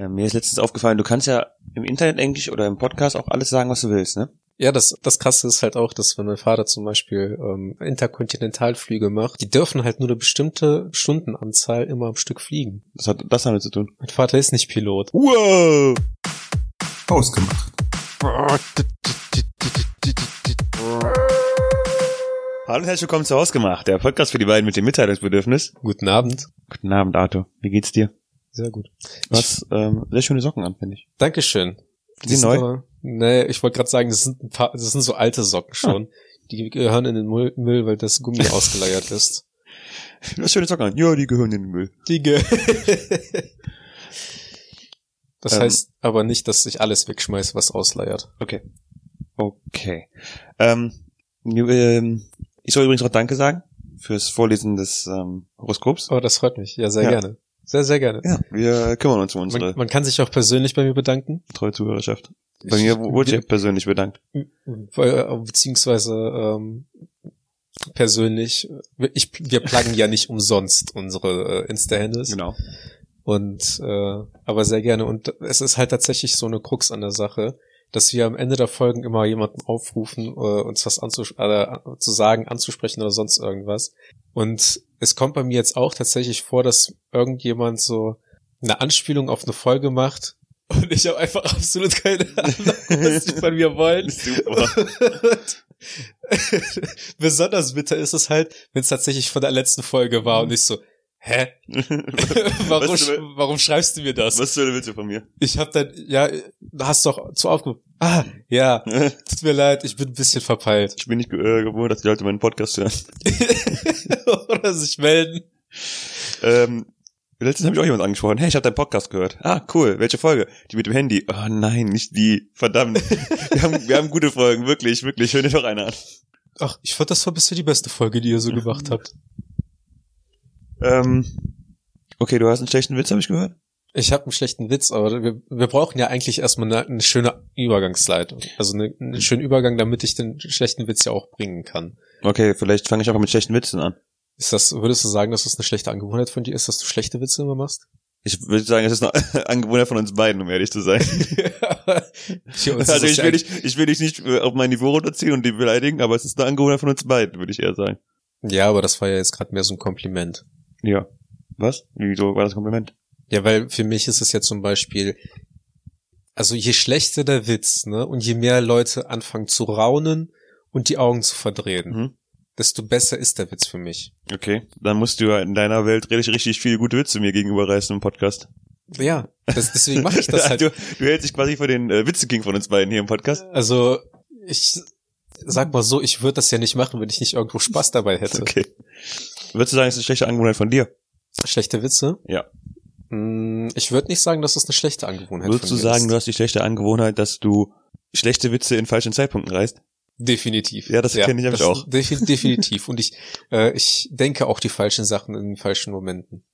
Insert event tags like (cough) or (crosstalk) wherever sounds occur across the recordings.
Äh, mir ist letztens aufgefallen, du kannst ja im Internet Englisch oder im Podcast auch alles sagen, was du willst, ne? Ja, das, das Krasse ist halt auch, dass wenn mein Vater zum Beispiel ähm, Interkontinentalflüge macht, die dürfen halt nur eine bestimmte Stundenanzahl immer am Stück fliegen. Was hat das damit zu tun? Mein Vater ist nicht Pilot. Wow! Ausgemacht. Hallo und herzlich willkommen zu Hausgemacht, der Podcast für die beiden mit dem Mitteilungsbedürfnis. Guten Abend. Guten Abend, Arthur. Wie geht's dir? Sehr gut. Du hast ähm, sehr schöne Socken an, finde ich. Dankeschön. Die neu? Aber, nee, ich wollte gerade sagen, das sind ein paar, das sind so alte Socken schon. Die gehören in den Müll, Müll weil das Gummi (laughs) ausgeleiert ist. Du hast schöne Socken an. Ja, die gehören in den Müll. Die ge (laughs) Das Ähm. heißt aber nicht, dass ich alles wegschmeiße, was ausleiert. Okay. Okay. Ähm, ähm, ich soll übrigens auch Danke sagen fürs Vorlesen des ähm, Horoskops. Aber das freut mich. Ja, sehr Ja. gerne. Sehr, sehr gerne. Ja, wir kümmern uns um unsere Man, man kann sich auch persönlich bei mir bedanken. treue Zuhörerschaft. Bei mir wurde ich persönlich bedankt. Äh, Beziehungsweise ähm, persönlich. Ich, wir pluggen ja nicht umsonst unsere äh, Insta-Handles. Genau. Und äh, aber sehr gerne. Und es ist halt tatsächlich so eine Krux an der Sache, dass wir am Ende der Folgen immer jemanden aufrufen, äh, uns was anzus äh, zu sagen, anzusprechen oder sonst irgendwas. Und es kommt bei mir jetzt auch tatsächlich vor, dass irgendjemand so eine Anspielung auf eine Folge macht (laughs) und ich habe einfach absolut keine Ahnung, was die von mir wollen. (laughs) (laughs) Besonders bitter ist es halt, wenn es tatsächlich von der letzten Folge war und ich so, hä? (laughs) warum, du- warum schreibst du mir das? Was soll willst du von mir? Ich hab dann, ja, du hast doch zu aufgerufen. Ah, ja, (laughs) tut mir leid, ich bin ein bisschen verpeilt. Ich bin nicht äh, gewohnt, dass die Leute meinen Podcast hören. (laughs) Oder sich melden. Ähm, letztens habe ich auch jemand angesprochen. Hey, ich habe deinen Podcast gehört. Ah, cool. Welche Folge? Die mit dem Handy. Oh nein, nicht die. Verdammt. wir, haben, wir haben gute Folgen. Wirklich, wirklich. Hör dir doch eine an. Ach, ich fand, das war bisher die beste Folge, die ihr so gemacht habt. Ähm, okay, du hast einen schlechten Witz, habe ich gehört. Ich habe einen schlechten Witz, aber wir, wir brauchen ja eigentlich erstmal eine, eine schöne Übergangsleitung. Also eine, einen schönen Übergang, damit ich den schlechten Witz ja auch bringen kann. Okay, vielleicht fange ich einfach mit schlechten Witzen an. Ist das, würdest du sagen, dass das eine schlechte Angewohnheit von dir ist, dass du schlechte Witze immer machst? Ich würde sagen, es ist eine (laughs) Angewohnheit von uns beiden, um ehrlich zu sein. (laughs) Uns also ich ja will, dich, ich will dich nicht äh, auf mein Niveau runterziehen und die beleidigen, aber es ist eine Angewohnheit von uns beiden, würde ich eher sagen. Ja, aber das war ja jetzt gerade mehr so ein Kompliment. Ja. Was? Wieso war das Kompliment? Ja, weil für mich ist es ja zum Beispiel, also je schlechter der Witz, ne, und je mehr Leute anfangen zu raunen und die Augen zu verdrehen, Mhm. desto besser ist der Witz für mich. Okay, dann musst du ja in deiner Welt richtig, richtig viele gute Witze mir gegenüber reißen im Podcast. Ja, das, deswegen mache ich das (laughs) halt. du, du hältst dich quasi für den äh, Witze-King von uns beiden hier im Podcast. Also, ich sag mal so, ich würde das ja nicht machen, wenn ich nicht irgendwo Spaß dabei hätte. (laughs) Okay. Würdest du sagen, es ist eine schlechte Angewohnheit von dir? Schlechte Witze? Ja. Mm, Ich würde nicht sagen, dass das eine schlechte Angewohnheit Würdest du sagen, ist. du hast die schlechte Angewohnheit, dass du schlechte Witze in falschen Zeitpunkten reißt? Definitiv. Ja, das kenn ich nämlich auch. (laughs) defi- Definitiv. Und ich, äh, ich denke auch die falschen Sachen in den falschen Momenten.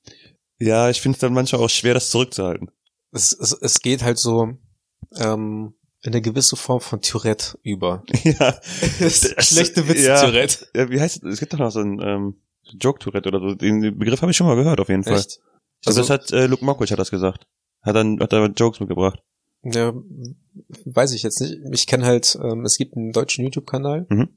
Ja, ich finde es dann manchmal auch schwer, das zurückzuhalten. Es, es, es geht halt so ähm, in eine gewisse Form von Tourette über. (laughs) ja. Schlechte Witze ja. Tourette. ja. Wie heißt es? Es gibt doch noch so ein ähm, Joke-Tourette oder so. Den Begriff habe ich schon mal gehört, auf jeden Fall. Echt? Also, Also- das hat äh, Luke Mockridge hat das gesagt. Hat dann hat er Jokes mitgebracht. Ja, weiß ich jetzt nicht. Ich kenne halt, ähm, es gibt einen deutschen YouTube-Kanal Mhm.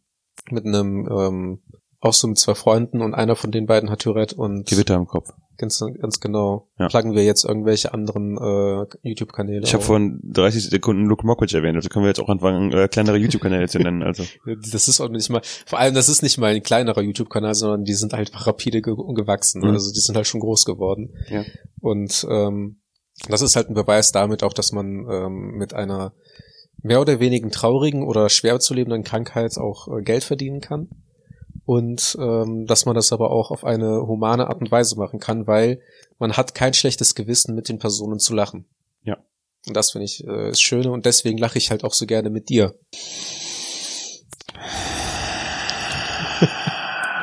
mit einem, ähm, auch so mit zwei Freunden und einer von den beiden hat Tourette und Gewitter im Kopf. Ganz, ganz genau Ja. pluggen wir jetzt irgendwelche anderen äh, YouTube-Kanäle. Ich habe vorhin 30 Sekunden Luke Mockridge erwähnt, also können wir jetzt auch anfangen, äh, kleinere YouTube-Kanäle zu nennen. Also (laughs) Das ist auch nicht mal, vor allem, das ist nicht mal ein kleinerer YouTube-Kanal, sondern die sind halt rapide ge gewachsen. Mhm. Also die sind halt schon groß geworden. Ja. Und ähm, das ist halt ein Beweis damit auch, dass man ähm, mit einer mehr oder weniger traurigen oder schwer zu lebenden Krankheit auch äh, Geld verdienen kann. Und ähm, dass man das aber auch auf eine humane Art und Weise machen kann, weil man hat kein schlechtes Gewissen, mit den Personen zu lachen. Ja. Und das finde ich äh, das Schöne und deswegen lache ich halt auch so gerne mit dir.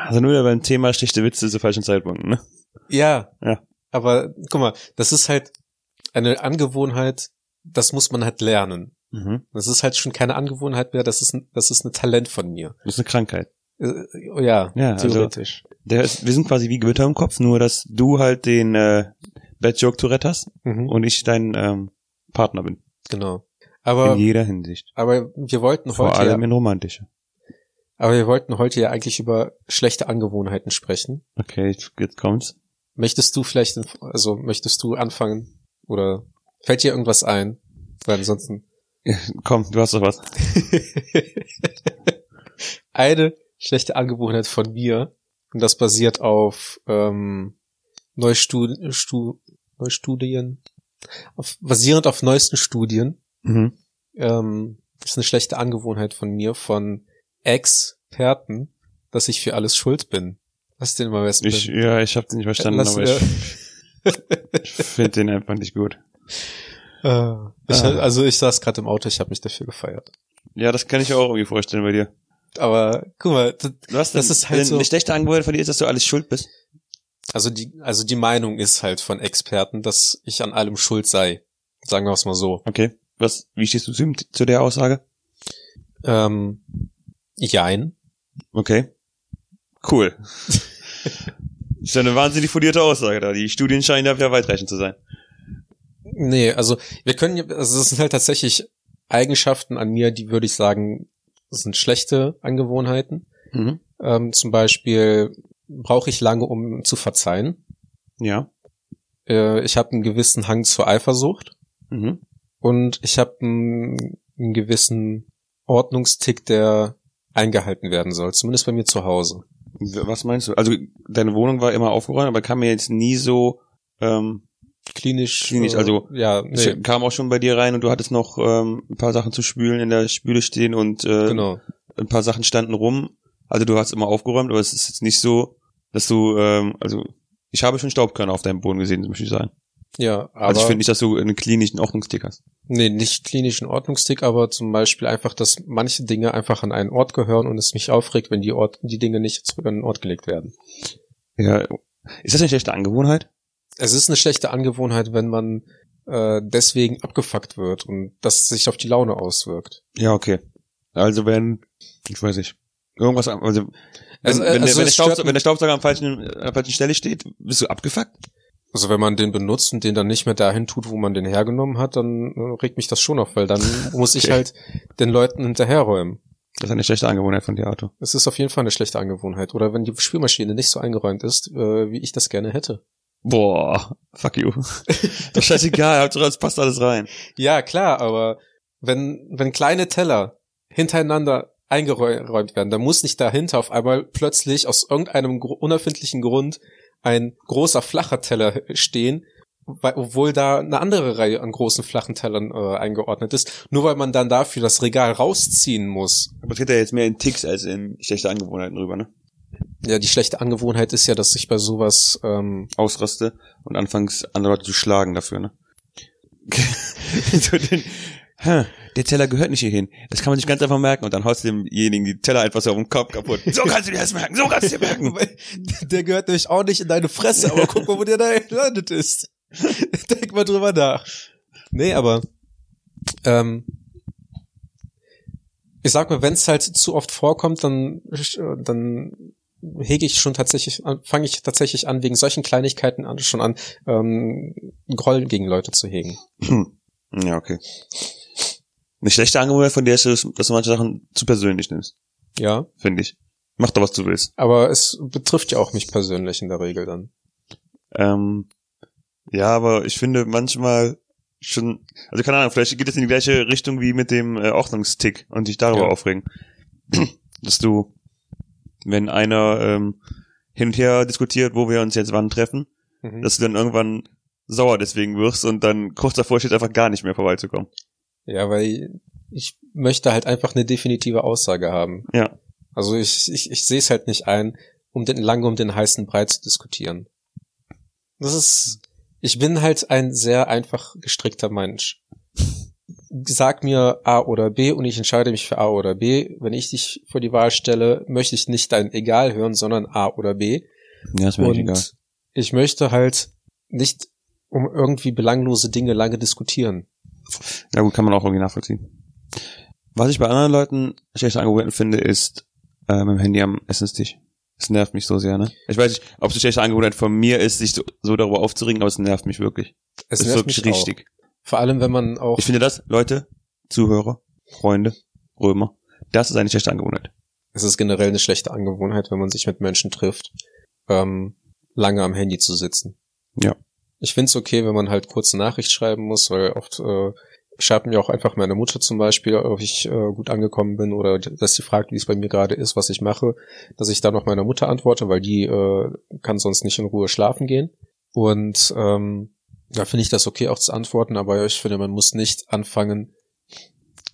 Also nur wieder beim Thema schlechte Witze zu falschen Zeitpunkten, ne? Ja. Ja. Aber guck mal, das ist halt eine Angewohnheit, das muss man halt lernen. Mhm. Das ist halt schon keine Angewohnheit mehr, das ist ein, das ist ein Talent von mir. Das ist eine Krankheit. Äh, ja, Ja, also- theoretisch. Der ist, wir sind quasi wie Gewitter im Kopf, nur dass du halt den, äh, Bad Joke Tourette hast Mhm. und ich dein ähm, Partner bin. Genau. In Aber, jeder Hinsicht. aber wir wollten Vor heute allem ja, in romantischer. aber wir wollten heute ja eigentlich über schlechte Angewohnheiten sprechen. Okay, jetzt kommt's. Möchtest du vielleicht, in- also möchtest du anfangen oder fällt dir irgendwas ein? Weil ansonsten (laughs) Komm, du hast doch was. (laughs) eine schlechte Angewohnheit von mir und das basiert auf ähm, Neustudien, Stu, Neustudien, auf, basierend auf neuesten Studien Mhm. ähm, ist eine schlechte Angewohnheit von mir, von Experten, dass ich für alles schuld bin. Was denn immer besten Ich, ja, ich habe den nicht verstanden, Lass aber ich, (laughs) ich finde den einfach nicht gut. Äh, ich, Ah. Also ich saß gerade im Auto, ich habe mich dafür gefeiert. Ja, das kann ich auch irgendwie vorstellen bei dir. Aber guck mal, d- Was Das ist halt denn so- Eine schlechte Angewohnheit von dir ist, dass du alles schuld bist. also die, also die Meinung ist halt von Experten, dass ich an allem schuld sei. Sagen wir es mal so. Okay. Was, wie stehst du zu, zu der Aussage? Ähm, jein. Okay. Cool. (laughs) ist ja eine wahnsinnig fundierte Aussage da. Die Studien scheinen da wieder weitreichend zu sein. Nee, also wir können, ja- also das sind halt tatsächlich Eigenschaften an mir, die würde ich sagen, sind schlechte Angewohnheiten. Mhm. Ähm, zum Beispiel brauche ich lange, um zu verzeihen. Ja. Äh, ich habe einen gewissen Hang zur Eifersucht Mhm. und ich habe einen, einen gewissen Ordnungstick, der eingehalten werden soll, zumindest bei mir zu Hause. Was meinst du? Also deine Wohnung war immer aufgeräumt, aber kam mir jetzt nie so. Ähm, Klinisch. Klinisch, äh, also ja, nee, Ich kam auch schon bei dir rein und du hattest noch ähm, ein paar Sachen zu spülen in der Spüle stehen und äh, genau. ein paar Sachen standen rum. Also du hast immer aufgeräumt, aber es ist jetzt nicht so, dass du, ähm, also ich habe schon Staubkörner auf deinem Boden gesehen, möchte ich sagen. Ja, aber also ich finde nicht, dass du einen klinischen Ordnungstick hast. Nee, nicht klinischen Ordnungstick, aber zum Beispiel einfach, dass manche Dinge einfach an einen Ort gehören und es mich aufregt, wenn die, Ort, die Dinge nicht zurück an den Ort gelegt werden. Ja. Ist das eine schlechte Angewohnheit? Es ist eine schlechte Angewohnheit, wenn man äh, deswegen abgefuckt wird und das sich auf die Laune auswirkt. Ja, okay. Also wenn, ich weiß nicht, irgendwas, also wenn, Also, äh, wenn, der, also wenn, der Staubsauger, wenn der Staubsauger am falschen, an der falschen Stelle steht, bist du abgefuckt? Also wenn man den benutzt und den dann nicht mehr dahin tut, wo man den hergenommen hat, dann äh, regt mich das schon auf, weil dann (laughs) muss ich Okay. halt den Leuten hinterherräumen. Das ist eine schlechte Angewohnheit von dir, Arthur. Es ist auf jeden Fall eine schlechte Angewohnheit. Oder wenn die Spülmaschine nicht so eingeräumt ist, äh, wie ich das gerne hätte. Boah, fuck you. (laughs) Doch scheißegal, Hauptsache es passt alles rein. Ja, klar, aber wenn, wenn kleine Teller hintereinander eingeräumt werden, dann muss nicht dahinter auf einmal plötzlich aus irgendeinem unerfindlichen Grund ein großer flacher Teller stehen, weil, obwohl da eine andere Reihe an großen flachen Tellern äh, eingeordnet ist, nur weil man dann dafür das Regal rausziehen muss. Aber es geht ja jetzt mehr in Ticks als in schlechte Angewohnheiten rüber, ne? Ja, die schlechte Angewohnheit ist ja, dass ich bei sowas ähm, Ausraste und anfangs andere Leute zu schlagen dafür, ne? (laughs) so den, Hä, der Teller gehört nicht hierhin. Das kann man sich ganz einfach merken und dann haust du demjenigen die Teller einfach so auf den Kopf kaputt. So kannst du dir das merken, so kannst du dir merken. (laughs) Der gehört nämlich auch nicht in deine Fresse, aber guck mal, wo der da gelandet ist. (laughs) Denk mal drüber nach. Nee, aber ähm, ich sag mal, wenn es halt zu oft vorkommt, dann dann hege ich schon tatsächlich, fange ich tatsächlich an, wegen solchen Kleinigkeiten an, schon an, ähm, Groll gegen Leute zu hegen. Hm. Ja, okay. Eine schlechte Angewohnheit von dir ist, dass du manche Sachen zu persönlich nimmst, Ja, finde ich. Mach doch, was du willst. aber es betrifft ja auch mich persönlich in der Regel dann. Ähm, ja, aber ich finde manchmal schon, also keine Ahnung, vielleicht geht es in die gleiche Richtung wie mit dem äh, Ordnungstick und dich darüber Ja. aufregen. (clears throat) Dass du, wenn einer ähm, hin und her diskutiert, wo wir uns jetzt wann treffen, Mhm. dass du dann irgendwann sauer deswegen wirst und dann kurz davor steht, einfach gar nicht mehr vorbeizukommen. Ja, weil ich möchte halt einfach eine definitive Aussage haben. Ja. Also ich, ich, ich sehe es halt nicht ein, um den lange um den heißen Brei zu diskutieren. Das ist, ich bin halt ein sehr einfach gestrickter Mensch. Sag mir A oder B und ich entscheide mich für A oder B. Wenn ich dich vor die Wahl stelle, möchte ich nicht dein Egal hören, sondern A oder B. Ja, ist und ich möchte halt nicht um irgendwie belanglose Dinge lange diskutieren. Ja gut, kann man auch irgendwie nachvollziehen. Was ich bei anderen Leuten schlechte Angewohnheiten finde, ist äh, mit dem Handy am Essenstisch. Es nervt mich so sehr, ne? Ich weiß nicht, ob es eine schlechte Angewohnheit von mir ist, sich so, so darüber aufzuregen, aber es nervt mich wirklich. Es Es ist nervt wirklich mich richtig. Auch. Vor allem, wenn man auch Ich finde das, Leute, Zuhörer, Freunde, Römer, das ist eine schlechte Angewohnheit. es ist generell eine schlechte Angewohnheit, wenn man sich mit Menschen trifft, ähm, lange am Handy zu sitzen. Ja. Ich find's okay, wenn man halt kurze Nachricht schreiben muss, weil oft äh, schreibt mir auch einfach meine Mutter zum Beispiel, ob ich äh, gut angekommen bin oder dass sie fragt, wie es bei mir gerade ist, was ich mache, dass ich dann noch meiner Mutter antworte, weil die äh, kann sonst nicht in Ruhe schlafen gehen. Und ähm, da finde ich das okay auch zu antworten, aber ich finde, man muss nicht anfangen,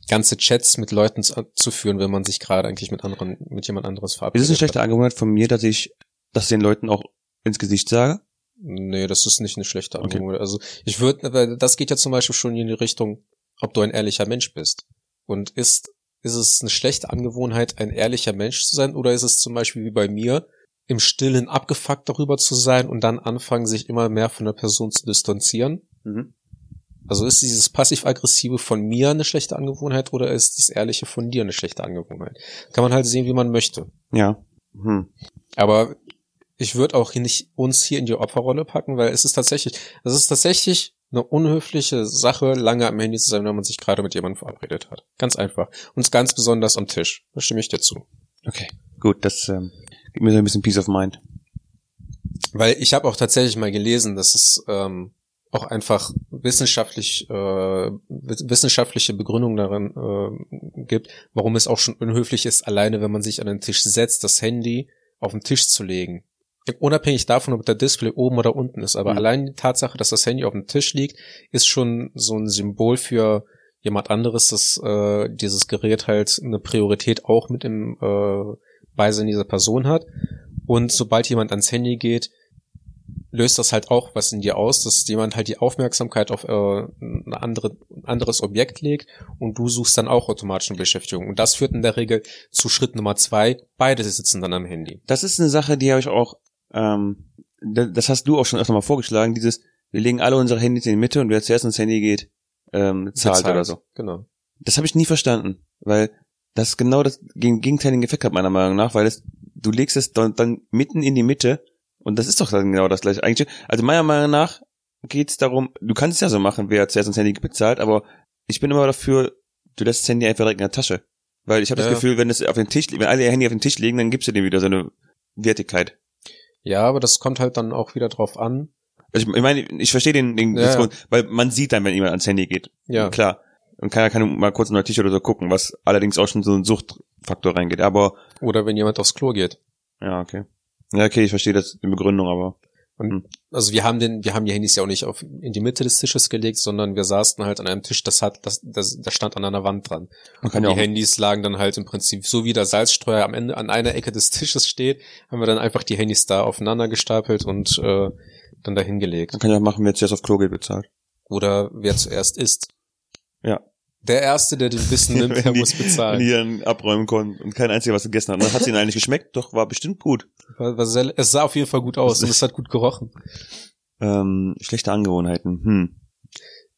ganze Chats mit Leuten zu, führen, wenn man sich gerade eigentlich mit anderen, mit jemand anderes Ist verabredet. es eine schlechte Angewohnheit von mir, dass ich das den Leuten auch ins Gesicht sage? Nee, das ist nicht eine schlechte Okay. Angewohnheit. Also ich würde, das geht ja zum Beispiel schon in die Richtung, ob du ein ehrlicher Mensch bist. Und ist, ist es eine schlechte Angewohnheit, ein ehrlicher Mensch zu sein, oder ist es zum Beispiel wie bei mir, im Stillen abgefuckt darüber zu sein und dann anfangen, sich immer mehr von der Person zu distanzieren? Mhm. Also ist dieses passiv-aggressive von mir eine schlechte Angewohnheit oder ist das Ehrliche von dir eine schlechte Angewohnheit? Kann man halt sehen, wie man möchte. Ja. Hm. Aber ich würde auch hier nicht uns hier in die Opferrolle packen, weil es ist tatsächlich, es ist tatsächlich eine unhöfliche Sache, lange am Handy zu sein, wenn man sich gerade mit jemandem verabredet hat. Ganz einfach. Und ganz besonders am Tisch. Da stimme ich dir zu. Okay. Gut, das ähm, gibt mir so ein bisschen Peace of Mind. Weil ich habe auch tatsächlich mal gelesen, dass es ähm, auch einfach wissenschaftlich äh, wiss- wissenschaftliche Begründung darin äh, gibt, warum es auch schon unhöflich ist, alleine wenn man sich an den Tisch setzt, das Handy auf den Tisch zu legen. Unabhängig davon, ob der Display oben oder unten ist, aber Mhm. allein die Tatsache, dass das Handy auf dem Tisch liegt, ist schon so ein Symbol für jemand anderes, dass äh, dieses Gerät halt eine Priorität auch mit im äh, Beisein dieser Person hat. Und sobald jemand ans Handy geht, löst das halt auch was in dir aus, dass jemand halt die Aufmerksamkeit auf äh, ein andere, anderes Objekt legt und du suchst dann auch automatisch eine Beschäftigung. Und das führt in der Regel zu Schritt Nummer zwei. Beide sitzen dann am Handy. Das ist eine Sache, die habe ich auch, ähm, da- das hast du auch schon öfter mal vorgeschlagen, dieses, wir legen alle unsere Handys in die Mitte und wer zuerst ins Handy geht, ähm, zahlt Bezahlt. oder so. Genau. Das habe ich nie verstanden, weil das genau das gegen- gegenteiligen Effekt hat meiner Meinung nach, weil es, du legst es dann, dann mitten in die Mitte und das ist doch dann genau das gleiche. Eigentlich, also meiner Meinung nach geht's darum, du kannst es ja so machen, wer zuerst ins Handy bezahlt, aber ich bin immer dafür, du lässt das Handy einfach direkt in der Tasche. Weil ich habe Ja. das Gefühl, wenn es auf den Tisch, wenn alle ihr Handy auf den Tisch legen, dann gibst du dem wieder so eine Wertigkeit. Ja, aber das kommt halt dann auch wieder drauf an. Also ich, ich meine, ich verstehe den, den Ja, Diskussion, weil man sieht dann, wenn jemand ans Handy geht. Ja. Klar. Und keiner kann mal kurz in der Tisch oder so gucken, was allerdings auch schon so ein Suchtfaktor reingeht. Aber, Oder wenn jemand aufs Klo geht. ja, okay. Ja, okay, ich verstehe das, die Begründung, aber. Also wir haben den, wir haben die Handys ja auch nicht auf, in die Mitte des Tisches gelegt, sondern wir saßen halt an einem Tisch, das hat, das, das, das stand an einer Wand dran. Man kann Und die auch, Handys lagen dann halt im Prinzip, so wie der Salzstreuer am Ende an einer Ecke des (laughs) Tisches steht, haben wir dann einfach die Handys da aufeinander gestapelt und äh, dann dahin gelegt. man kann ja auch machen, wer zuerst auf Klo geht, bezahlt. Oder wer zuerst isst. Ja. Der Erste, der den Bissen (laughs) nimmt, der Wenn die- muss Wenn bezahlen. die dann abräumen konnten und kein einziger was gegessen hat. Und dann hat ihnen eigentlich geschmeckt, doch war bestimmt gut. War, war sehr, es sah auf jeden Fall gut aus und es hat gut gerochen. Ähm, schlechte Angewohnheiten. Hm.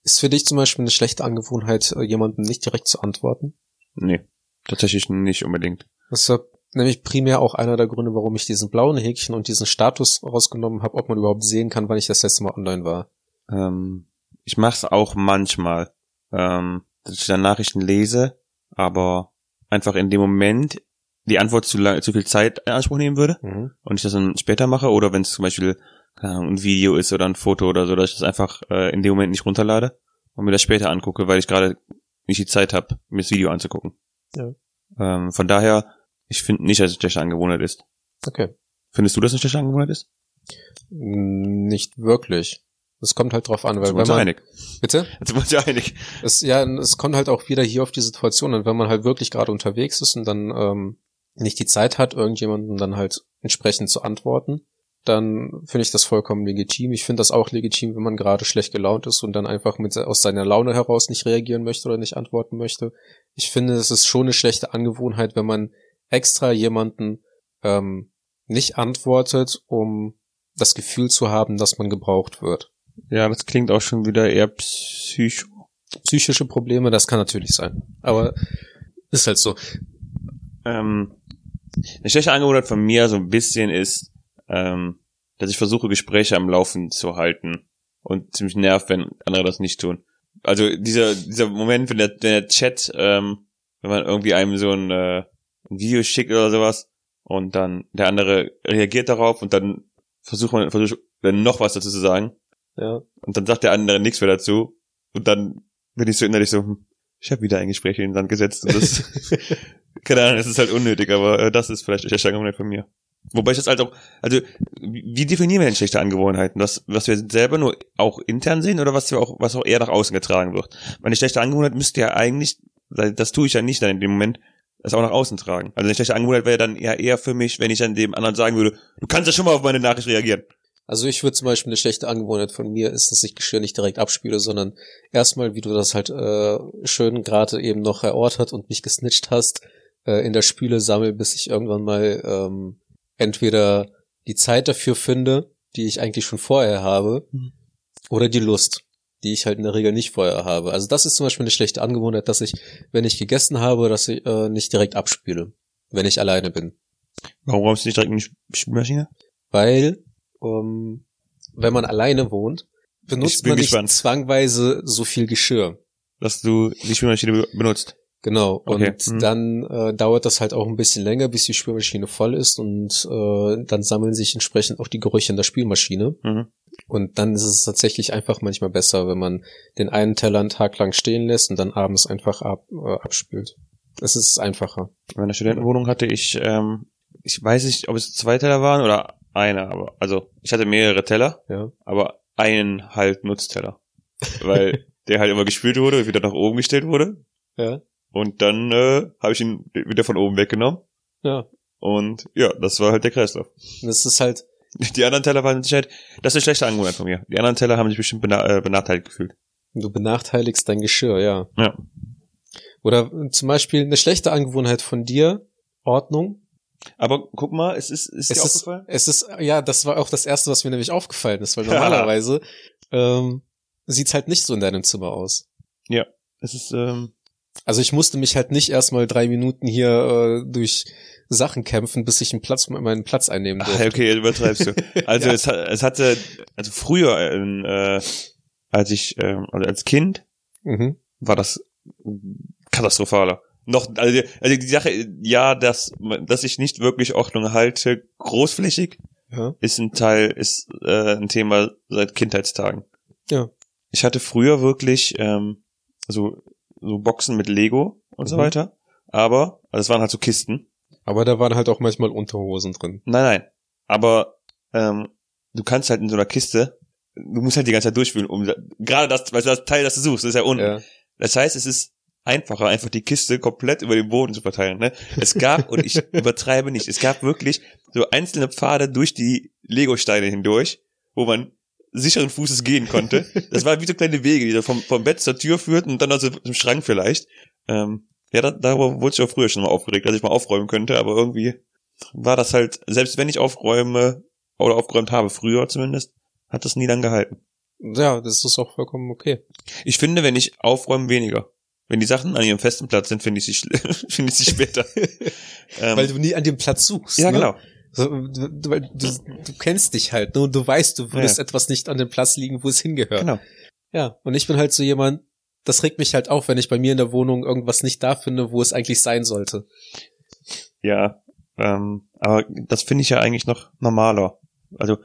Ist für dich zum Beispiel eine schlechte Angewohnheit, äh, jemandem nicht direkt zu antworten? Nee. Tatsächlich nicht unbedingt. Das ist ja nämlich primär auch einer der Gründe, warum ich diesen blauen Häkchen und diesen Status rausgenommen habe, ob man überhaupt sehen kann, wann ich das letzte Mal online war. Ähm, ich mach's auch manchmal, ähm, dass ich dann Nachrichten lese, aber einfach in dem Moment die Antwort zu, lang, zu viel Zeit in Anspruch nehmen würde Mhm. und ich das dann später mache oder wenn es zum Beispiel Ahnung, ein Video ist oder ein Foto oder so, dass ich das einfach äh, in dem Moment nicht runterlade und mir das später angucke, weil ich gerade nicht die Zeit habe, mir das Video anzugucken. Ja. Ähm, von daher, ich finde nicht, dass es eine schlechte Angewohnheit ist. Okay. Findest du, dass es eine schlechte Angewohnheit ist? Nicht wirklich. Es kommt halt drauf an, weil wenn man, einig. bitte? Sind wir uns ja einig. Es, ja, es kommt halt auch wieder hier auf die Situation an, wenn man halt wirklich gerade unterwegs ist und dann ähm, nicht die Zeit hat, irgendjemanden dann halt entsprechend zu antworten, dann finde ich das vollkommen legitim. Ich finde das auch legitim, wenn man gerade schlecht gelaunt ist und dann einfach mit aus seiner Laune heraus nicht reagieren möchte oder nicht antworten möchte. Ich finde, es ist schon eine schlechte Angewohnheit, wenn man extra jemanden ähm, nicht antwortet, um das Gefühl zu haben, dass man gebraucht wird. Ja, das klingt auch schon wieder eher psycho. Psychische Probleme, das kann natürlich sein. Aber ist halt so. Ähm, Eine schlechte Angewohnheit von mir so ein bisschen ist, ähm, dass ich versuche, Gespräche am Laufen zu halten und ziemlich nervt, wenn andere das nicht tun. Also dieser, dieser Moment, wenn der, wenn der Chat, ähm, wenn man irgendwie einem so ein, äh, ein Video schickt oder sowas und dann der andere reagiert darauf und dann versucht man versucht dann noch was dazu zu sagen Ja. und dann sagt der andere nichts mehr dazu und dann bin ich so innerlich so, hm, ich habe wieder ein Gespräch in den Sand gesetzt und das, (laughs) keine Ahnung, es ist halt unnötig, aber äh, das ist vielleicht eine schlechte Angewohnheit von mir. Wobei ich das halt auch, also wie definieren wir denn schlechte Angewohnheiten? Das, was wir selber nur auch intern sehen oder was wir auch, was auch eher nach außen getragen wird? Weil eine schlechte Angewohnheit müsste ja eigentlich, das tue ich ja nicht dann in dem Moment, das auch nach außen tragen. Also eine schlechte Angewohnheit wäre dann eher eher für mich, wenn ich dann dem anderen sagen würde, du kannst ja schon mal auf meine Nachricht reagieren. Also ich würde zum Beispiel eine schlechte Angewohnheit von mir ist, dass ich Geschirr nicht direkt abspüle, sondern erstmal, wie du das halt äh, schön gerade eben noch erörtert und mich gesnitcht hast, äh, in der Spüle sammel, bis ich irgendwann mal ähm, entweder die Zeit dafür finde, die ich eigentlich schon vorher habe, Mhm. oder die Lust, die ich halt in der Regel nicht vorher habe. Also das ist zum Beispiel eine schlechte Angewohnheit, dass ich, wenn ich gegessen habe, dass ich äh, nicht direkt abspüle, wenn ich alleine bin. Warum räumst du nicht direkt in die Sp- Spülmaschine? Weil, ähm, wenn man alleine wohnt, benutzt man nicht gespannt. zwangweise so viel Geschirr. Dass du die Spülmaschine be- benutzt. Genau. Okay, Und mhm. dann äh, dauert das halt auch ein bisschen länger, bis die Spülmaschine voll ist und äh, dann sammeln sich entsprechend auch die Gerüche in der Spülmaschine. Mhm. Und dann ist es tatsächlich einfach manchmal besser, wenn man den einen Teller einen Tag lang stehen lässt und dann abends einfach ab, äh, abspült. Es ist einfacher. In meiner Studentenwohnung hatte ich, ähm, ich weiß nicht, ob es zwei Teller waren oder einer, aber also ich hatte mehrere Teller, Ja. aber einen halt Nutzteller. Weil (laughs) der halt immer gespült wurde, wieder nach oben gestellt wurde. Ja. Und dann äh, habe ich ihn wieder von oben weggenommen. Ja. Und ja, das war halt der Kreislauf. Es ist halt, Die anderen Teller waren mit Sicherheit, das ist eine schlechte Angewohnheit von mir. Die anderen Teller haben sich bestimmt bena äh, benachteiligt gefühlt. du benachteiligst dein Geschirr, ja. Ja. Oder äh, zum Beispiel eine schlechte Angewohnheit von dir, Ordnung. Aber guck mal, es ist, ist Es dir ist, aufgefallen? es ist, ja, das war auch das erste, was mir nämlich aufgefallen ist, weil normalerweise ähm, sieht's halt nicht so in deinem Zimmer aus. Es ist, ähm, Also ich musste mich halt nicht erstmal drei Minuten hier äh, durch Sachen kämpfen, bis ich einen Platz, meinen Platz einnehmen ach, durfte. okay, übertreibst du. (laughs) Also Ja. es, hat- es hatte, also früher, äh, als ich, ähm, also als Kind, Mhm. war das katastrophaler. Noch, also, also die Sache, ja, dass, dass ich nicht wirklich Ordnung halte, großflächig, Ja. ist ein Teil, ist äh, ein Thema seit Kindheitstagen. Ja. Ich hatte früher wirklich ähm, so, so Boxen mit Lego und so Mhm. weiter, aber, also es waren halt so Kisten. Aber da waren halt auch manchmal Unterhosen drin. Nein, nein. Aber ähm, du kannst halt in so einer Kiste, du musst halt die ganze Zeit durchführen, um gerade das, weil das Teil, das du suchst, das ist ja unten. Ja. Das heißt, es ist einfacher, einfach die Kiste komplett über den Boden zu verteilen. Ne? Es gab, und ich (laughs) übertreibe nicht, es gab wirklich so einzelne Pfade durch die Lego-Steine hindurch, wo man sicheren Fußes gehen konnte. Das waren wie so kleine Wege, die so vom, vom Bett zur Tür führten und dann also zum Schrank vielleicht. Ähm, ja, da, darüber wurde ich auch früher schon mal aufgeregt, dass ich mal aufräumen könnte, aber irgendwie war das halt, selbst wenn ich aufräume oder aufgeräumt habe, früher zumindest, hat das nie lang gehalten. ja, das ist auch vollkommen okay. Ich finde, wenn ich aufräume, weniger. Wenn die Sachen an ihrem festen Platz sind, finde ich sie, (laughs) finde ich sie später. (laughs) ähm, Weil du nie an dem Platz suchst. ja, ne? genau. So, du, du, du kennst dich halt, ne? Und du weißt, du würdest Ja. etwas nicht an dem Platz liegen, wo es hingehört. Genau. Ja, und ich bin halt so jemand, das regt mich halt auf, wenn ich bei mir in der Wohnung irgendwas nicht da finde, wo es eigentlich sein sollte. Ja, ähm, aber das finde ich ja eigentlich noch normaler. Also,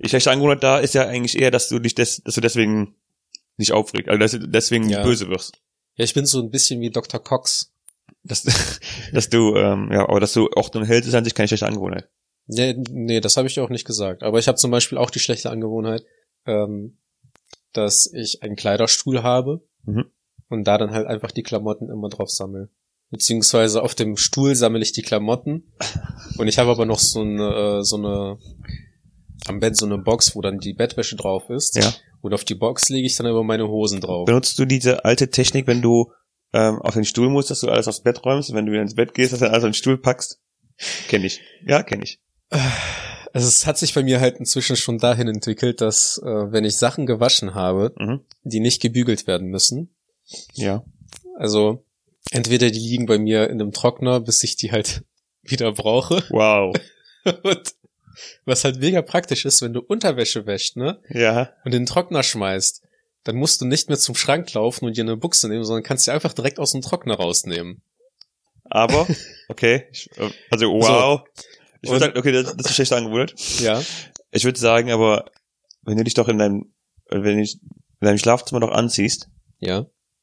ich schlechte Angewohnheit da ist ja eigentlich eher, dass du dich des, dass du deswegen nicht aufregst, also dass du deswegen Ja. böse wirst. Ja, ich bin so ein bisschen wie Dr. Cox. Dass, (laughs) dass du, ähm, ja, aber dass du Ordnung hältst, ist an sich keine schlechte Angewohnheit. Nee, nee das habe ich auch nicht gesagt. Aber ich habe zum Beispiel auch die schlechte Angewohnheit, ähm, dass ich einen Kleiderstuhl habe Mhm. und da dann halt einfach die Klamotten immer drauf sammle. Beziehungsweise auf dem Stuhl sammle ich die Klamotten (laughs) und ich habe aber noch so eine, äh, so eine am Bett so eine Box, wo dann die Bettwäsche drauf ist. Ja. Und auf die Box lege ich dann immer meine Hosen drauf. Benutzt du diese alte Technik, wenn du ähm, auf den Stuhl musst, dass du alles aufs Bett räumst und wenn du wieder ins Bett gehst, dass du alles auf den Stuhl packst? Kenn ich. Ja, kenn ich. Also es hat sich bei mir halt inzwischen schon dahin entwickelt, dass äh, wenn ich Sachen gewaschen habe, Mhm. die nicht gebügelt werden müssen, Ja. also entweder die liegen bei mir in einem Trockner, bis ich die halt (laughs) wieder brauche. Wow. (laughs) Und was halt mega praktisch ist, wenn du Unterwäsche wäscht, ne? Ja. Und in den Trockner schmeißt, dann musst du nicht mehr zum Schrank laufen und dir eine Buchse nehmen, sondern kannst sie einfach direkt aus dem Trockner rausnehmen. Aber, (laughs) okay. Ich, äh, also, wow. Ich würde sagen, okay, das, das ist schlecht angewohnt. Ja. Ich würde sagen, aber wenn du dich doch in deinem, wenn du dich in deinem Schlafzimmer doch anziehst, Ja.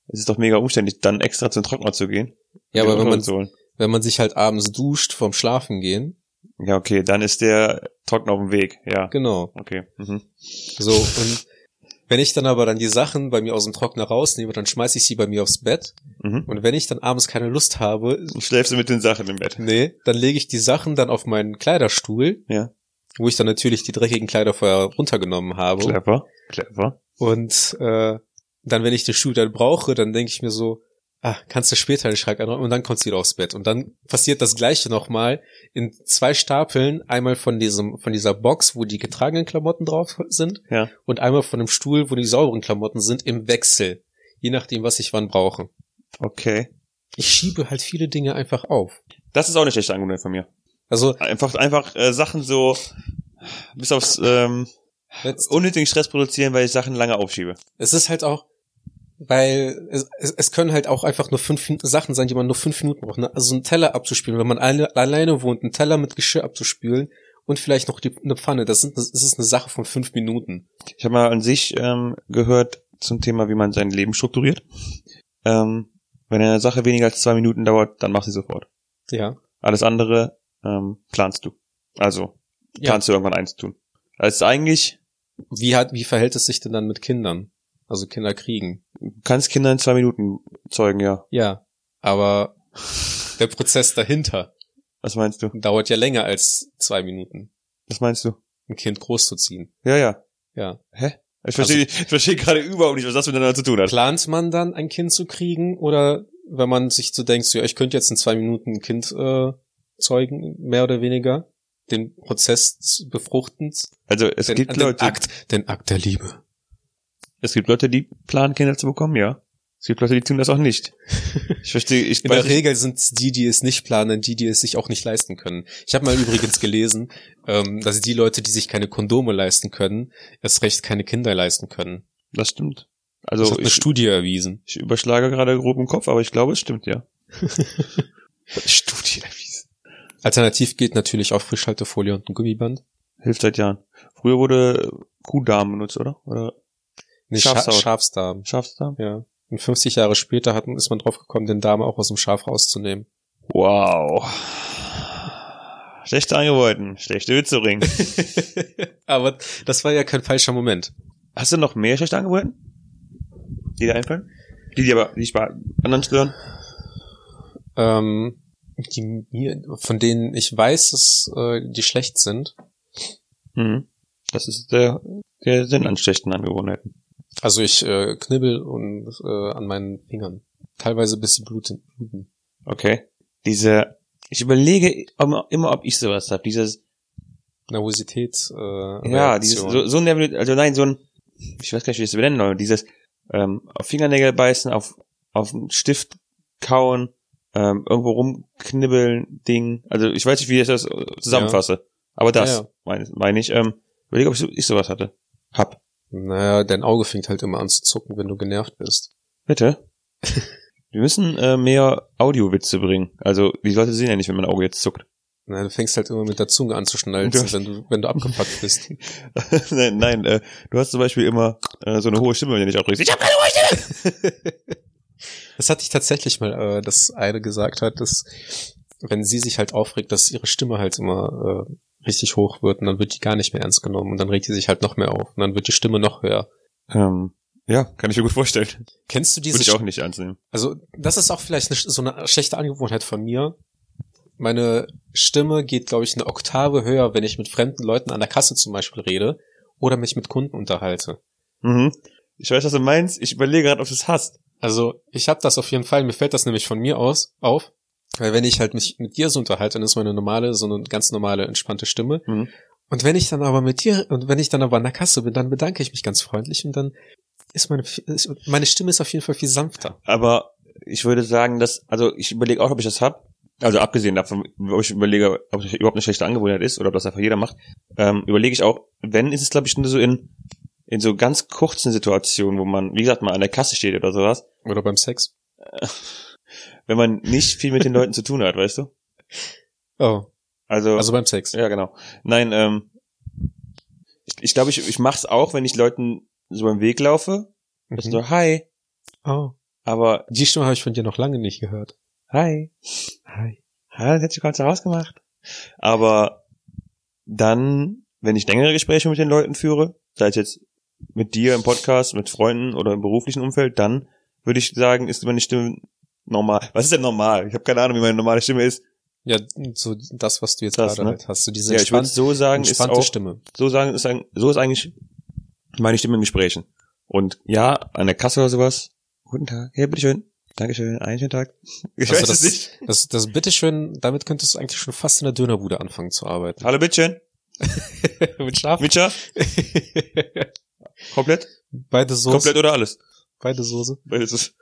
ist es doch mega umständlich, dann extra zum Trockner zu gehen. Ja, aber wenn man, wenn man sich halt abends duscht vorm Schlafen gehen, Ja, okay, dann ist der Trockner auf dem Weg. Ja. genau. Okay. Mhm. So, und wenn ich dann aber dann die Sachen bei mir aus dem Trockner rausnehme, dann schmeiße ich sie bei mir aufs Bett. Mhm. Und wenn ich dann abends keine Lust habe, schläfst du mit den Sachen im Bett. nee, dann lege ich die Sachen dann auf meinen Kleiderstuhl, Ja. wo ich dann natürlich die dreckigen Kleider vorher runtergenommen habe. Clever. Clever. Und äh, dann, wenn ich den Stuhl dann brauche, dann denke ich mir so, ah, kannst du später den Schrank anräumen und dann kommst du wieder aufs Bett. Und dann passiert das gleiche nochmal in zwei Stapeln, einmal von diesem, von dieser Box, wo die getragenen Klamotten drauf sind, Ja. und einmal von dem Stuhl, wo die sauberen Klamotten sind, im Wechsel. Je nachdem, was ich wann brauche. Okay. Ich schiebe halt viele Dinge einfach auf. Das ist auch eine schlechte Angewohnheit von mir. Also, Einfach, einfach äh, Sachen so bis aufs ähm, unnötigen Stress produzieren, weil ich Sachen lange aufschiebe. es ist halt auch, weil es, es, es können halt auch einfach nur fünf Sachen sein, die man nur fünf Minuten braucht. Ne? Also einen Teller abzuspülen, wenn man alle, alleine wohnt, einen Teller mit Geschirr abzuspülen und vielleicht noch die, eine Pfanne. Das, sind, das ist eine Sache von fünf Minuten. Ich habe mal an sich ähm, gehört zum Thema, wie man sein Leben strukturiert. Ähm, wenn eine Sache weniger als zwei Minuten dauert, dann mach sie sofort. Ja. Alles andere ähm, planst du. Also ja. planst du irgendwann eins tun. Ist eigentlich, Wie hat, wie verhält es sich denn dann mit Kindern? Also Kinder kriegen. Du kannst Kinder in zwei Minuten zeugen, ja. Ja. Aber der Prozess dahinter Was meinst du? dauert ja länger als zwei Minuten, Was meinst du? ein Kind großzuziehen. Ja, ja. Ja. Hä? Ich verstehe, ich verstehe gerade überhaupt nicht, was das miteinander zu tun hat. Plant man dann ein Kind zu kriegen oder wenn man sich so denkt, so, ja, ich könnte jetzt in zwei Minuten ein Kind äh, zeugen, mehr oder weniger, den Prozess des Befruchtens, Also es den, gibt den Leute, Akt, den Akt der Liebe. Es gibt Leute, die planen, Kinder zu bekommen, ja. Es gibt Leute, die tun das auch nicht. (laughs) Ich verstehe, ich In der Regel sind die, die es nicht planen, die, die es sich auch nicht leisten können. Ich habe mal übrigens gelesen, ähm, dass die Leute, die sich keine Kondome leisten können, erst recht keine Kinder leisten können. Das stimmt. Das Also hat eine ich, Studie erwiesen. ich überschlage gerade grob im Kopf, aber ich glaube, es stimmt, ja. (laughs) Studie erwiesen. Alternativ geht natürlich auch Frischhaltefolie und ein Gummiband. Hilft seit Jahren. Früher wurde Kuhdarm benutzt, oder? Oder Nee, Schafshaut. Scha Schafsdarm. Schafsdarm? Ja. Und 50 Jahre später hat, ist man drauf gekommen, den Darm auch aus dem Schaf rauszunehmen. Wow. Schlechte Angewohnheiten, schlechte Witze bringen. (laughs) Aber das war ja kein falscher Moment. Hast du noch mehr schlechte Angewohnheiten? Die dir einfallen? Die dir aber nicht bei anderen stören? Ähm, die mir, von denen ich weiß, dass äh, die schlecht sind. Mhm. Das ist der, der Sinn an schlechten Angewohnheiten. Also ich äh, knibbel und äh, an meinen Fingern. Teilweise bis sie bluten. bluten. Okay. Diese, ich überlege immer, immer ob ich sowas habe. Dieses, Nervosität. Äh, ja, dieses, so, so ein Nerv- also nein, so ein, ich weiß gar nicht, wie ich es benennen soll, dieses, ähm, auf Fingernägel beißen, auf, auf einen Stift kauen, ähm, irgendwo rumknibbeln, Ding. Also ich weiß nicht, wie ich das zusammenfasse. Aber das, Ja, ja. meine mein ich, ähm, überlege, ob ich, so, ich sowas hatte. Hab. Naja, dein Auge fängt halt immer an zu zucken, wenn du genervt bist. Bitte? Wir müssen äh, mehr Audiowitze bringen. Also die Leute sehen ja nicht, wenn mein Auge jetzt zuckt. Na, du fängst halt immer mit der Zunge an zu schnalzen, Ja. wenn du, wenn du abgepackt bist. (laughs) nein, nein äh, du hast zum Beispiel immer äh, so eine hohe Stimme, wenn du dich aufregst. Ich hab keine hohe Stimme! (laughs) Das hatte ich tatsächlich mal, äh, dass eine gesagt hat, dass wenn sie sich halt aufregt, dass ihre Stimme halt immer äh, richtig hoch wird und dann wird die gar nicht mehr ernst genommen und dann regt die sich halt noch mehr auf und dann wird die Stimme noch höher. Ähm, ja, kann ich mir gut vorstellen. Kennst du diese Würde ich auch nicht annehmen. Also, das ist auch vielleicht eine, so eine schlechte Angewohnheit von mir. Meine Stimme geht, glaube ich, eine Oktave höher, wenn ich mit fremden Leuten an der Kasse zum Beispiel rede oder mich mit Kunden unterhalte. Mhm. Ich weiß, was du meinst. Ich überlege gerade, ob du es hast. Also, ich habe das auf jeden Fall, mir fällt das nämlich von mir aus auf, weil wenn ich halt mich mit dir so unterhalte, dann ist meine normale, so eine ganz normale, entspannte Stimme. Mhm. Und wenn ich dann aber mit dir, und wenn ich dann aber an der Kasse bin, dann bedanke ich mich ganz freundlich und dann ist meine, meine Stimme ist auf jeden Fall viel sanfter. Aber ich würde sagen, dass, also ich überlege auch, ob ich das hab. Also abgesehen davon, ob ich überlege, ob es überhaupt eine schlechte Angewohnheit ist oder ob das einfach jeder macht, ähm, überlege ich auch, wenn ist es glaube ich nur so in in so ganz kurzen Situationen, wo man, wie gesagt, mal an der Kasse steht oder sowas, Oder beim Sex. (laughs) wenn man nicht viel mit den Leuten zu tun hat, weißt du? Oh, Also, also beim Sex. ja genau. Nein, ähm, ich, ich glaube, ich, ich mache es auch, wenn ich Leuten so beim Weg laufe, Mhm. so hi, Oh, aber die Stimme habe ich von dir noch lange nicht gehört. hi, Hi. Ja, das hätte ich gerade rausgemacht. Aber dann, wenn ich längere Gespräche mit den Leuten führe, sei es jetzt mit dir im Podcast, mit Freunden oder im beruflichen Umfeld, dann würde ich sagen, ist meine Stimme normal. Was ist denn normal? Ich habe keine Ahnung, wie meine normale Stimme ist. Ja, so das, was du jetzt Das, gerade ne? halt hast. So diese Ja, ich würde so sagen, ist entspannte auch, Stimme. so sagen, ist ein, so ist eigentlich meine Stimme in Gesprächen. Und ja, an der Kasse oder sowas. Guten Tag. Ja, bitteschön. Dankeschön. Einen schönen Tag. Ich Also weiß das, es nicht. Das, das bitteschön, damit könntest du eigentlich schon fast in der Dönerbude anfangen zu arbeiten. Hallo, bitteschön. (laughs) Mit Schaf. Micha? (laughs) Komplett? beide Soße. Komplett oder alles? Beide Soße. Es ist,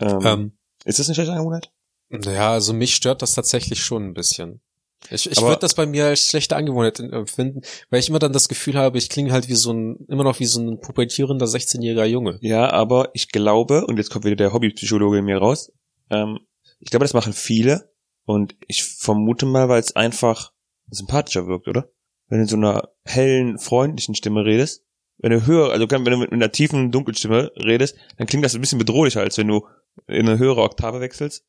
ähm, Ähm, ist das eine schlechte Angewohnheit? naja, also mich stört das tatsächlich schon ein bisschen. Ich, ich würde das bei mir als schlechte Angewohnheit empfinden, weil ich immer dann das Gefühl habe, ich klinge halt wie so ein, immer noch wie so ein pubertierender 16-jähriger Junge. Ja, aber ich glaube, und jetzt kommt wieder der Hobbypsychologe in mir raus, ähm, ich glaube, das machen viele und ich vermute mal, weil es einfach sympathischer wirkt, oder? Wenn du in so einer hellen, freundlichen Stimme redest, wenn du höher, also wenn du mit einer tiefen, dunklen Stimme redest, dann klingt das ein bisschen bedrohlicher, als wenn du in eine höhere Oktave wechselst.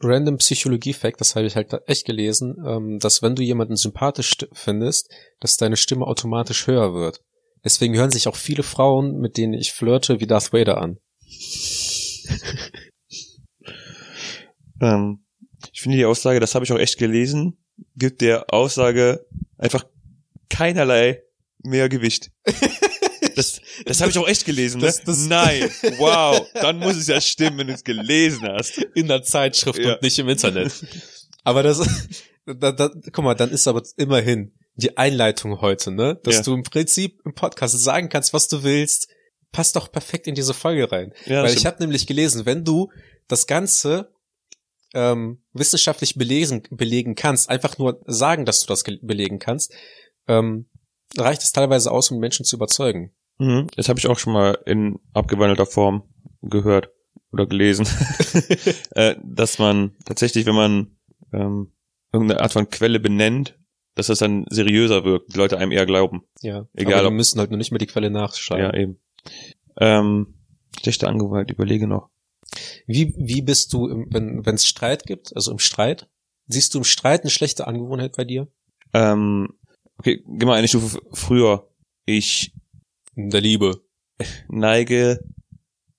Random Psychologie-Fact, das habe ich halt echt gelesen, ähm, dass wenn du jemanden sympathisch st- findest, dass deine Stimme automatisch höher wird. Deswegen hören sich auch viele Frauen, mit denen ich flirte, wie Darth Vader an. (laughs) Ähm, ich finde die Aussage, das habe ich auch echt gelesen, gibt der Aussage einfach keinerlei mehr Gewicht. Das, das habe ich auch echt gelesen, ne? Das- das- Nein, (laughs) wow, dann muss es ja stimmen, wenn du es gelesen hast. In der Zeitschrift Ja. und nicht im Internet. (laughs) Aber das, da, da, guck mal, dann ist aber immerhin die Einleitung heute, ne? Dass Ja. du im Prinzip im Podcast sagen kannst, was du willst, passt doch perfekt in diese Folge rein. Ja, Weil stimmt. ich habe nämlich gelesen, wenn du das Ganze ähm, wissenschaftlich belesen, belegen kannst, einfach nur sagen, dass du das ge- belegen kannst, ähm, reicht es teilweise aus, um Menschen zu überzeugen. Mhm, das habe ich auch schon mal in abgewandelter Form gehört oder gelesen, (laughs) (laughs) äh, dass man tatsächlich, wenn man ähm, irgendeine Art von Quelle benennt, dass das dann seriöser wirkt, die Leute einem eher glauben. Ja, Egal, aber wir müssen halt nur nicht mehr die Quelle nachschreiben. Ja, eben. Ähm, schlechte Angewohnheit, überlege noch. Wie, wie bist du, im, wenn es Streit gibt, also im Streit, siehst du im Streit eine schlechte Angewohnheit bei dir? Ähm, okay, geh mal eine Stufe früher. Ich In der Liebe. neige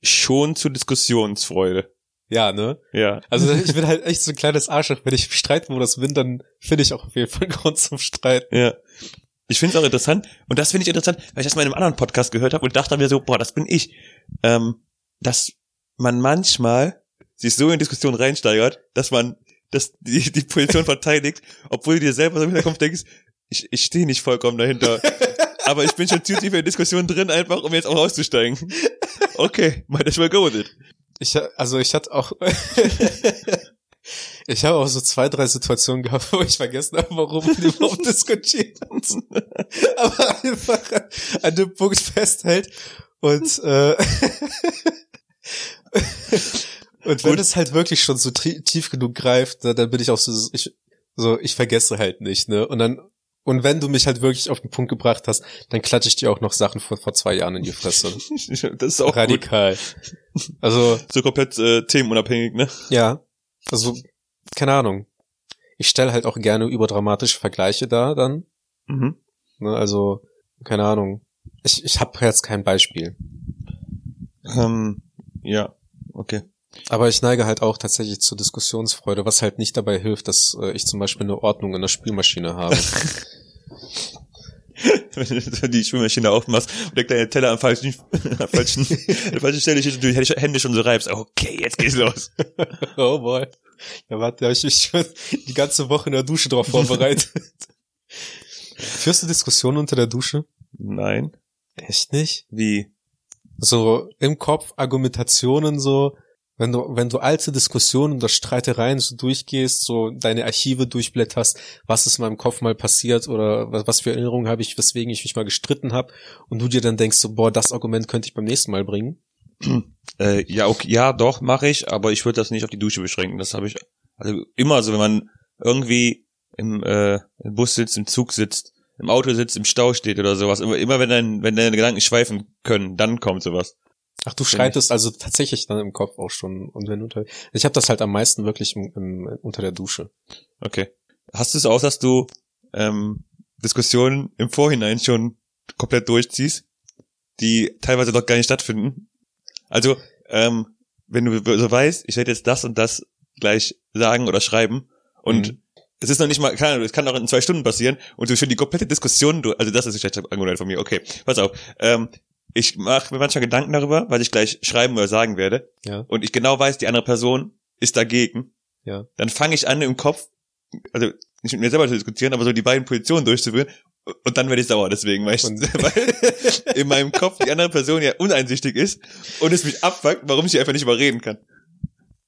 schon zu Diskussionsfreude. Ja, ne? Ja. Also (laughs) ich bin halt echt so ein kleines Arschloch. Wenn ich im Streitmodus bin, dann finde ich auch auf jeden Fall Grund zum Streiten. Ja. Ich finde es auch interessant. Und das finde ich interessant, weil ich das mal in einem anderen Podcast gehört habe und dachte mir so, boah, das bin ich. Ähm, dass man manchmal sich so in Diskussionen reinsteigert, dass man dass die, die Position verteidigt, obwohl du dir selber so im Hinterkopf denkst, ich, ich stehe nicht vollkommen dahinter. (laughs) aber ich bin schon zu tief in der Diskussion drin, einfach um jetzt auch auszusteigen. Okay, might as well go with it. Ich, also ich hatte auch, (laughs) ich habe auch so zwei, drei Situationen gehabt, wo ich vergessen habe, warum wir (laughs) überhaupt diskutiert haben. Aber einfach an dem Punkt festhält und, äh, und wenn Gut. es halt wirklich schon so tief genug greift, ne, dann bin ich auch so, ich, so, ich vergesse halt nicht, ne, und dann, und wenn du mich halt wirklich auf den Punkt gebracht hast, dann klatsche ich dir auch noch Sachen vor, vor zwei Jahren in die Fresse. (laughs) Das ist auch gut. Radikal. Also, So komplett äh, themenunabhängig, ne? ja, also, keine Ahnung. Ich stelle halt auch gerne überdramatische Vergleiche da dann. Mhm. Ne, also, keine Ahnung. Ich, ich habe jetzt kein Beispiel. Ähm, ja, okay. Aber ich neige halt auch tatsächlich zur Diskussionsfreude, was halt nicht dabei hilft, dass äh, ich zum Beispiel eine Ordnung in der Spielmaschine habe. (laughs) Wenn du die Spülmaschine aufmachst und der kleine Teller am falschen, (laughs) am falschen, an der falschen Stelle steht und du die Hände schon so reibst. Okay, jetzt geht's los. (laughs) oh boy. Ja, warte, da hab ich mich schon die ganze Woche in der Dusche drauf vorbereitet. Führst du Diskussionen unter der Dusche? Nein. Echt nicht? Wie? So im Kopf Argumentationen so, Wenn du, wenn du alte Diskussionen oder Streitereien so durchgehst, so deine Archive durchblätterst, was ist in meinem Kopf mal passiert oder was, was für Erinnerungen habe ich, weswegen ich mich mal gestritten habe und du dir dann denkst so, boah, das Argument könnte ich beim nächsten Mal bringen. (clears throat) Äh, ja, okay, ja, doch, mache ich, aber ich würde das nicht auf die Dusche beschränken. Das habe ich also immer so, wenn man irgendwie im, äh, im Bus sitzt, im Zug sitzt, im Auto sitzt, im Stau steht oder sowas. Immer, immer wenn, dein, wenn deine Gedanken schweifen können, dann kommt sowas. Ach, du schreitest also tatsächlich dann im Kopf auch schon und wenn unter. Ich habe das halt am meisten wirklich im, im, unter der Dusche. Okay. Hast du es auch, dass du ähm, Diskussionen im Vorhinein schon komplett durchziehst, die teilweise dort gar nicht stattfinden? Also, ähm, wenn du so weißt, ich werde jetzt das und das gleich sagen oder schreiben und Mhm. es ist noch nicht mal, keine Ahnung, es kann auch in zwei Stunden passieren und du schon die komplette Diskussion, durch, also das ist eine schlechte Angewohnheit von mir, okay, pass auf, ähm, ich mache mir manchmal Gedanken darüber, was ich gleich schreiben oder sagen werde Ja. und ich genau weiß, die andere Person ist dagegen, Ja. dann fange ich an im Kopf, also nicht mit mir selber zu diskutieren, aber so die beiden Positionen durchzuführen und dann werde ich sauer deswegen, weil, ich, (laughs) (laughs) weil in meinem Kopf die andere Person ja uneinsichtig ist und es mich abfuckt, warum ich sie einfach nicht überreden kann.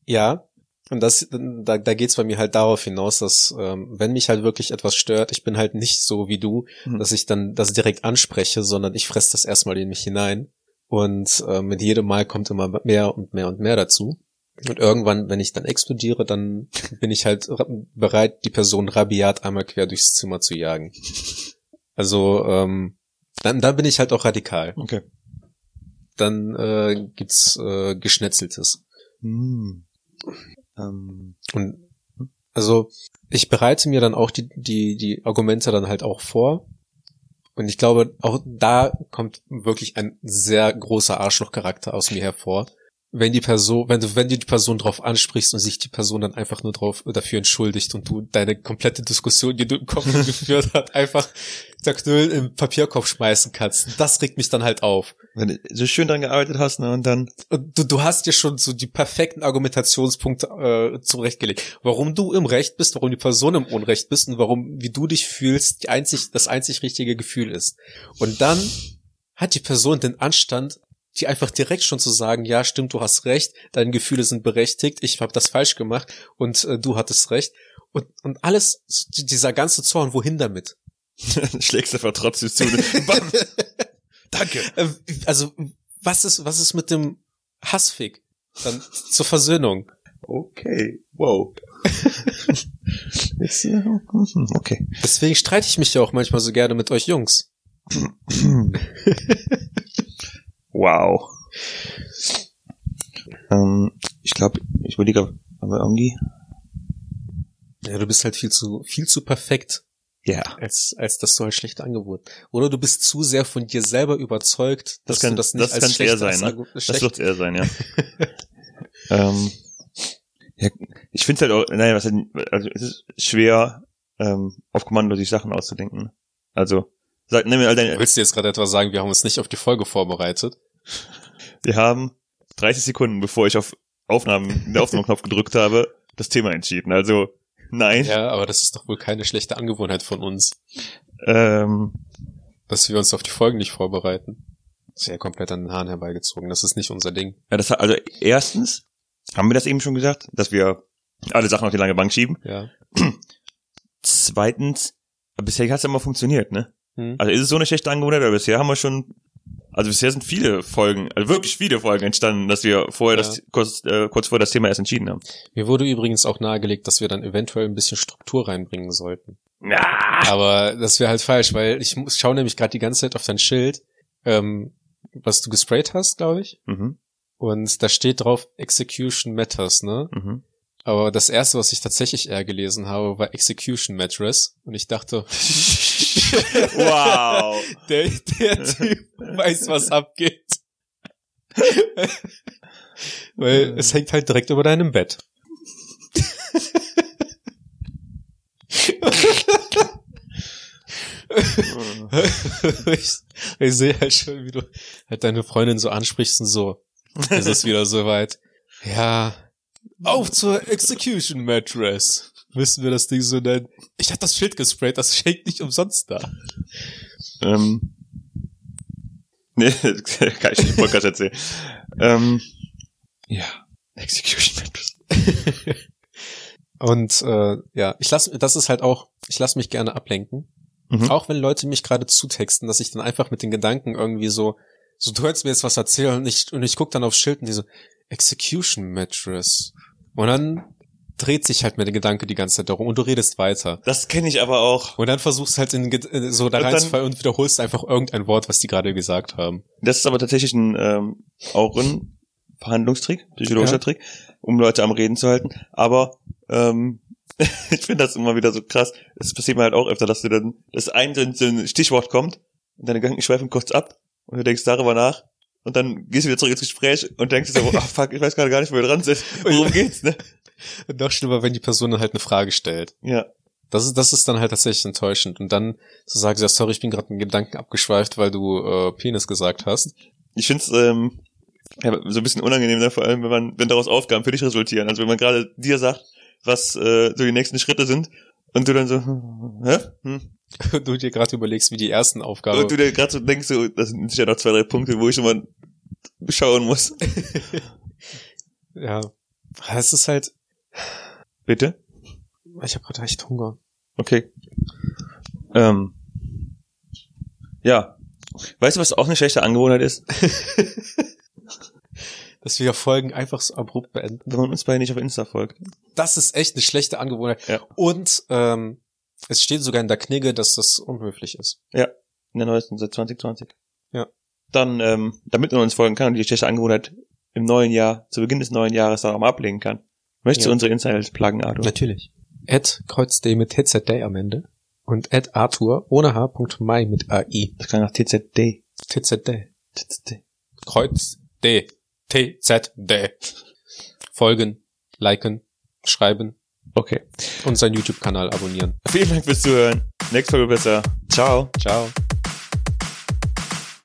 Ja. Und das, da, da geht's bei mir halt darauf hinaus, dass ähm, wenn mich halt wirklich etwas stört, ich bin halt nicht so wie du, Mhm. dass ich dann das direkt anspreche, sondern ich fresse das erstmal in mich hinein. Und äh, mit jedem Mal kommt immer mehr und mehr und mehr dazu. Und irgendwann, wenn ich dann explodiere, dann bin ich halt bereit, die Person rabiat einmal quer durchs Zimmer zu jagen. Also ähm, dann, dann bin ich halt auch radikal. Okay. Dann äh, gibt's äh, Geschnetzeltes. Hm. Ähm, Und also ich bereite mir dann auch die, die, die Argumente dann halt auch vor. Und ich glaube, auch da kommt wirklich ein sehr großer Arschlochcharakter aus mir hervor. Wenn die Person, wenn du, wenn du die Person drauf ansprichst und sich die Person dann einfach nur drauf dafür entschuldigt und du deine komplette Diskussion, die du im Kopf (laughs) geführt hast, einfach der Knüll im Papierkorb schmeißen kannst. Das regt mich dann halt auf. wenn du so schön dran gearbeitet hast, ne, und dann, Und du, du hast dir schon so die perfekten Argumentationspunkte äh, zurechtgelegt. Warum du im Recht bist, warum die Person im Unrecht bist und warum, wie du dich fühlst, die einzig, das einzig richtige Gefühl ist. Und dann hat die Person den Anstand, die einfach direkt schon zu sagen, ja, stimmt, du hast recht, deine Gefühle sind berechtigt, ich habe das falsch gemacht und äh, du hattest recht. Und, und alles, dieser ganze Zorn, wohin damit? (laughs) schlägst du einfach trotzdem zu. Bam. (laughs) Danke. Äh, Also, was ist, was ist mit dem Hassfick? Dann zur Versöhnung. Okay. Wow. (laughs) Äh, okay. Deswegen streite ich mich ja auch manchmal so gerne mit euch Jungs. Wow. Ähm, ich glaube, ich überlege, aber irgendwie, Ja, du bist halt viel zu, viel zu perfekt, ja. als, als dass du halt schlecht Angebot. Oder du bist zu sehr von dir selber überzeugt, dass Das kann- du das nicht das als kann's eher schlecht, sein, ne? als Das schlecht wird eher sein, ja. (laughs) ähm, ja ich finde halt auch, naja, was denn, also es ist schwer, ähm, auf Kommando sich Sachen auszudenken. Also, sag, nimm mir all deine, Willst du jetzt gerade etwas sagen, wir haben uns nicht auf die Folge vorbereitet? Wir haben 30 Sekunden, bevor ich auf Aufnahmen, den Aufnahmeknopf gedrückt habe, das Thema entschieden. Also, nein. Ja, aber das ist doch wohl keine schlechte Angewohnheit von uns, Ähm, dass wir uns auf die Folgen nicht vorbereiten. Das ist ja komplett an den Haaren herbeigezogen. Das ist nicht unser Ding. ja, das hat, also erstens, haben wir das eben schon gesagt, dass wir alle Sachen auf die lange Bank schieben. Ja. Zweitens, bisher hat es immer funktioniert, ne? Hm? Also ist es so eine schlechte Angewohnheit, aber bisher haben wir schon, also bisher sind viele Folgen, also wirklich viele Folgen entstanden, dass wir vorher Ja. das, kurz, äh, kurz vor das Thema erst entschieden haben. Mir wurde übrigens auch nahegelegt, dass wir dann eventuell ein bisschen Struktur reinbringen sollten. Ja. Aber das wäre halt falsch, weil ich schaue nämlich gerade die ganze Zeit auf dein Schild, ähm, was du gesprayt hast, glaube ich. Mhm, Und da steht drauf Execution Matters, ne? mhm. Aber das erste, was ich tatsächlich eher gelesen habe, war Execution Mattress. Und ich dachte, (laughs) wow. der, der Typ weiß, was abgeht. Weil es hängt halt direkt über deinem Bett. ich, ich sehe halt schon, wie du halt deine Freundin so ansprichst und so. Es ist wieder soweit. Ja, auf zur Execution Mattress. Müssen wir das Ding so nennen? Ich hab das Schild gesprayt, das hängt nicht umsonst da. ähm. Nee, (laughs) kann ich nicht im Podcast erzählen. ähm, ja. Execution Mattress. (laughs) Und äh, ja, ich lasse, das ist halt auch, ich lasse mich gerne ablenken. Mhm. Auch wenn Leute mich gerade zutexten, dass ich dann einfach mit den Gedanken irgendwie so, so du hörst mir jetzt was erzählen und ich, und ich guck dann auf Schild und die so, Execution Mattress. Und dann dreht sich halt mir der Gedanke die ganze Zeit darum und du redest weiter. Das kenne ich aber auch. Und dann versuchst halt in, äh, so da reinzufallen und wiederholst einfach irgendein Wort, was die gerade gesagt haben. Das ist aber tatsächlich ein, ähm, auch ein Verhandlungstrick, psychologischer Ja. Trick, um Leute am Reden zu halten. Aber ähm, (laughs) ich finde das immer wieder so krass. Das passiert mir halt auch öfter, dass du dann, ein, so ein- so ein Stichwort kommt und deine Gedanken schweifen kurz ab und du denkst darüber nach und dann gehst du wieder zurück ins Gespräch und denkst dir so, (laughs) oh fuck, ich weiß gerade gar nicht, wo wir dran sind. Worum geht's, ne? Noch schlimmer, wenn die Person dann halt eine Frage stellt. Ja. Das ist, das ist dann halt tatsächlich enttäuschend. Und dann zu sagen, ja, sorry, ich bin gerade mit Gedanken abgeschweift, weil du äh, Penis gesagt hast. Ich find's ähm, ja, so ein bisschen unangenehm, ne? vor allem wenn man, wenn daraus Aufgaben für dich resultieren. Also wenn man gerade dir sagt, was äh, so die nächsten Schritte sind und du dann so, hm, hä? Hm. (laughs) Und du dir gerade überlegst, wie die ersten Aufgaben. Und du dir gerade so denkst, so, das sind sicher noch zwei, drei Punkte, wo ich schon mal schauen muss. (laughs) ja. Es ist halt, Bitte? ich habe gerade echt Hunger. Okay. Ähm. Ja. Weißt du, was auch eine schlechte Angewohnheit ist? (laughs) Dass wir Folgen einfach so abrupt beenden. Wenn man uns beide nicht auf Insta folgt. Das ist echt eine schlechte Angewohnheit. Ja. Und ähm, es steht sogar in der Knigge, dass das unhöflich ist. In der neuesten seit 2020. Ja. Dann, ähm, damit man uns folgen kann und die schlechte Angewohnheit im neuen Jahr, zu Beginn des neuen Jahres dann auch mal ablegen kann. Möchtest du Ja. unsere Insights pluggen, Arthur? Natürlich. Ed kreuzd mit TZD am Ende. Und Ed Arthur ohne H.mai mit AI. Das klang nach TZD. TZD. TZD. Kreuz D. TZD. Folgen, liken, schreiben Okay. und seinen YouTube-Kanal abonnieren. Vielen Dank fürs Zuhören. Nächste Folge besser. Ciao. Ciao.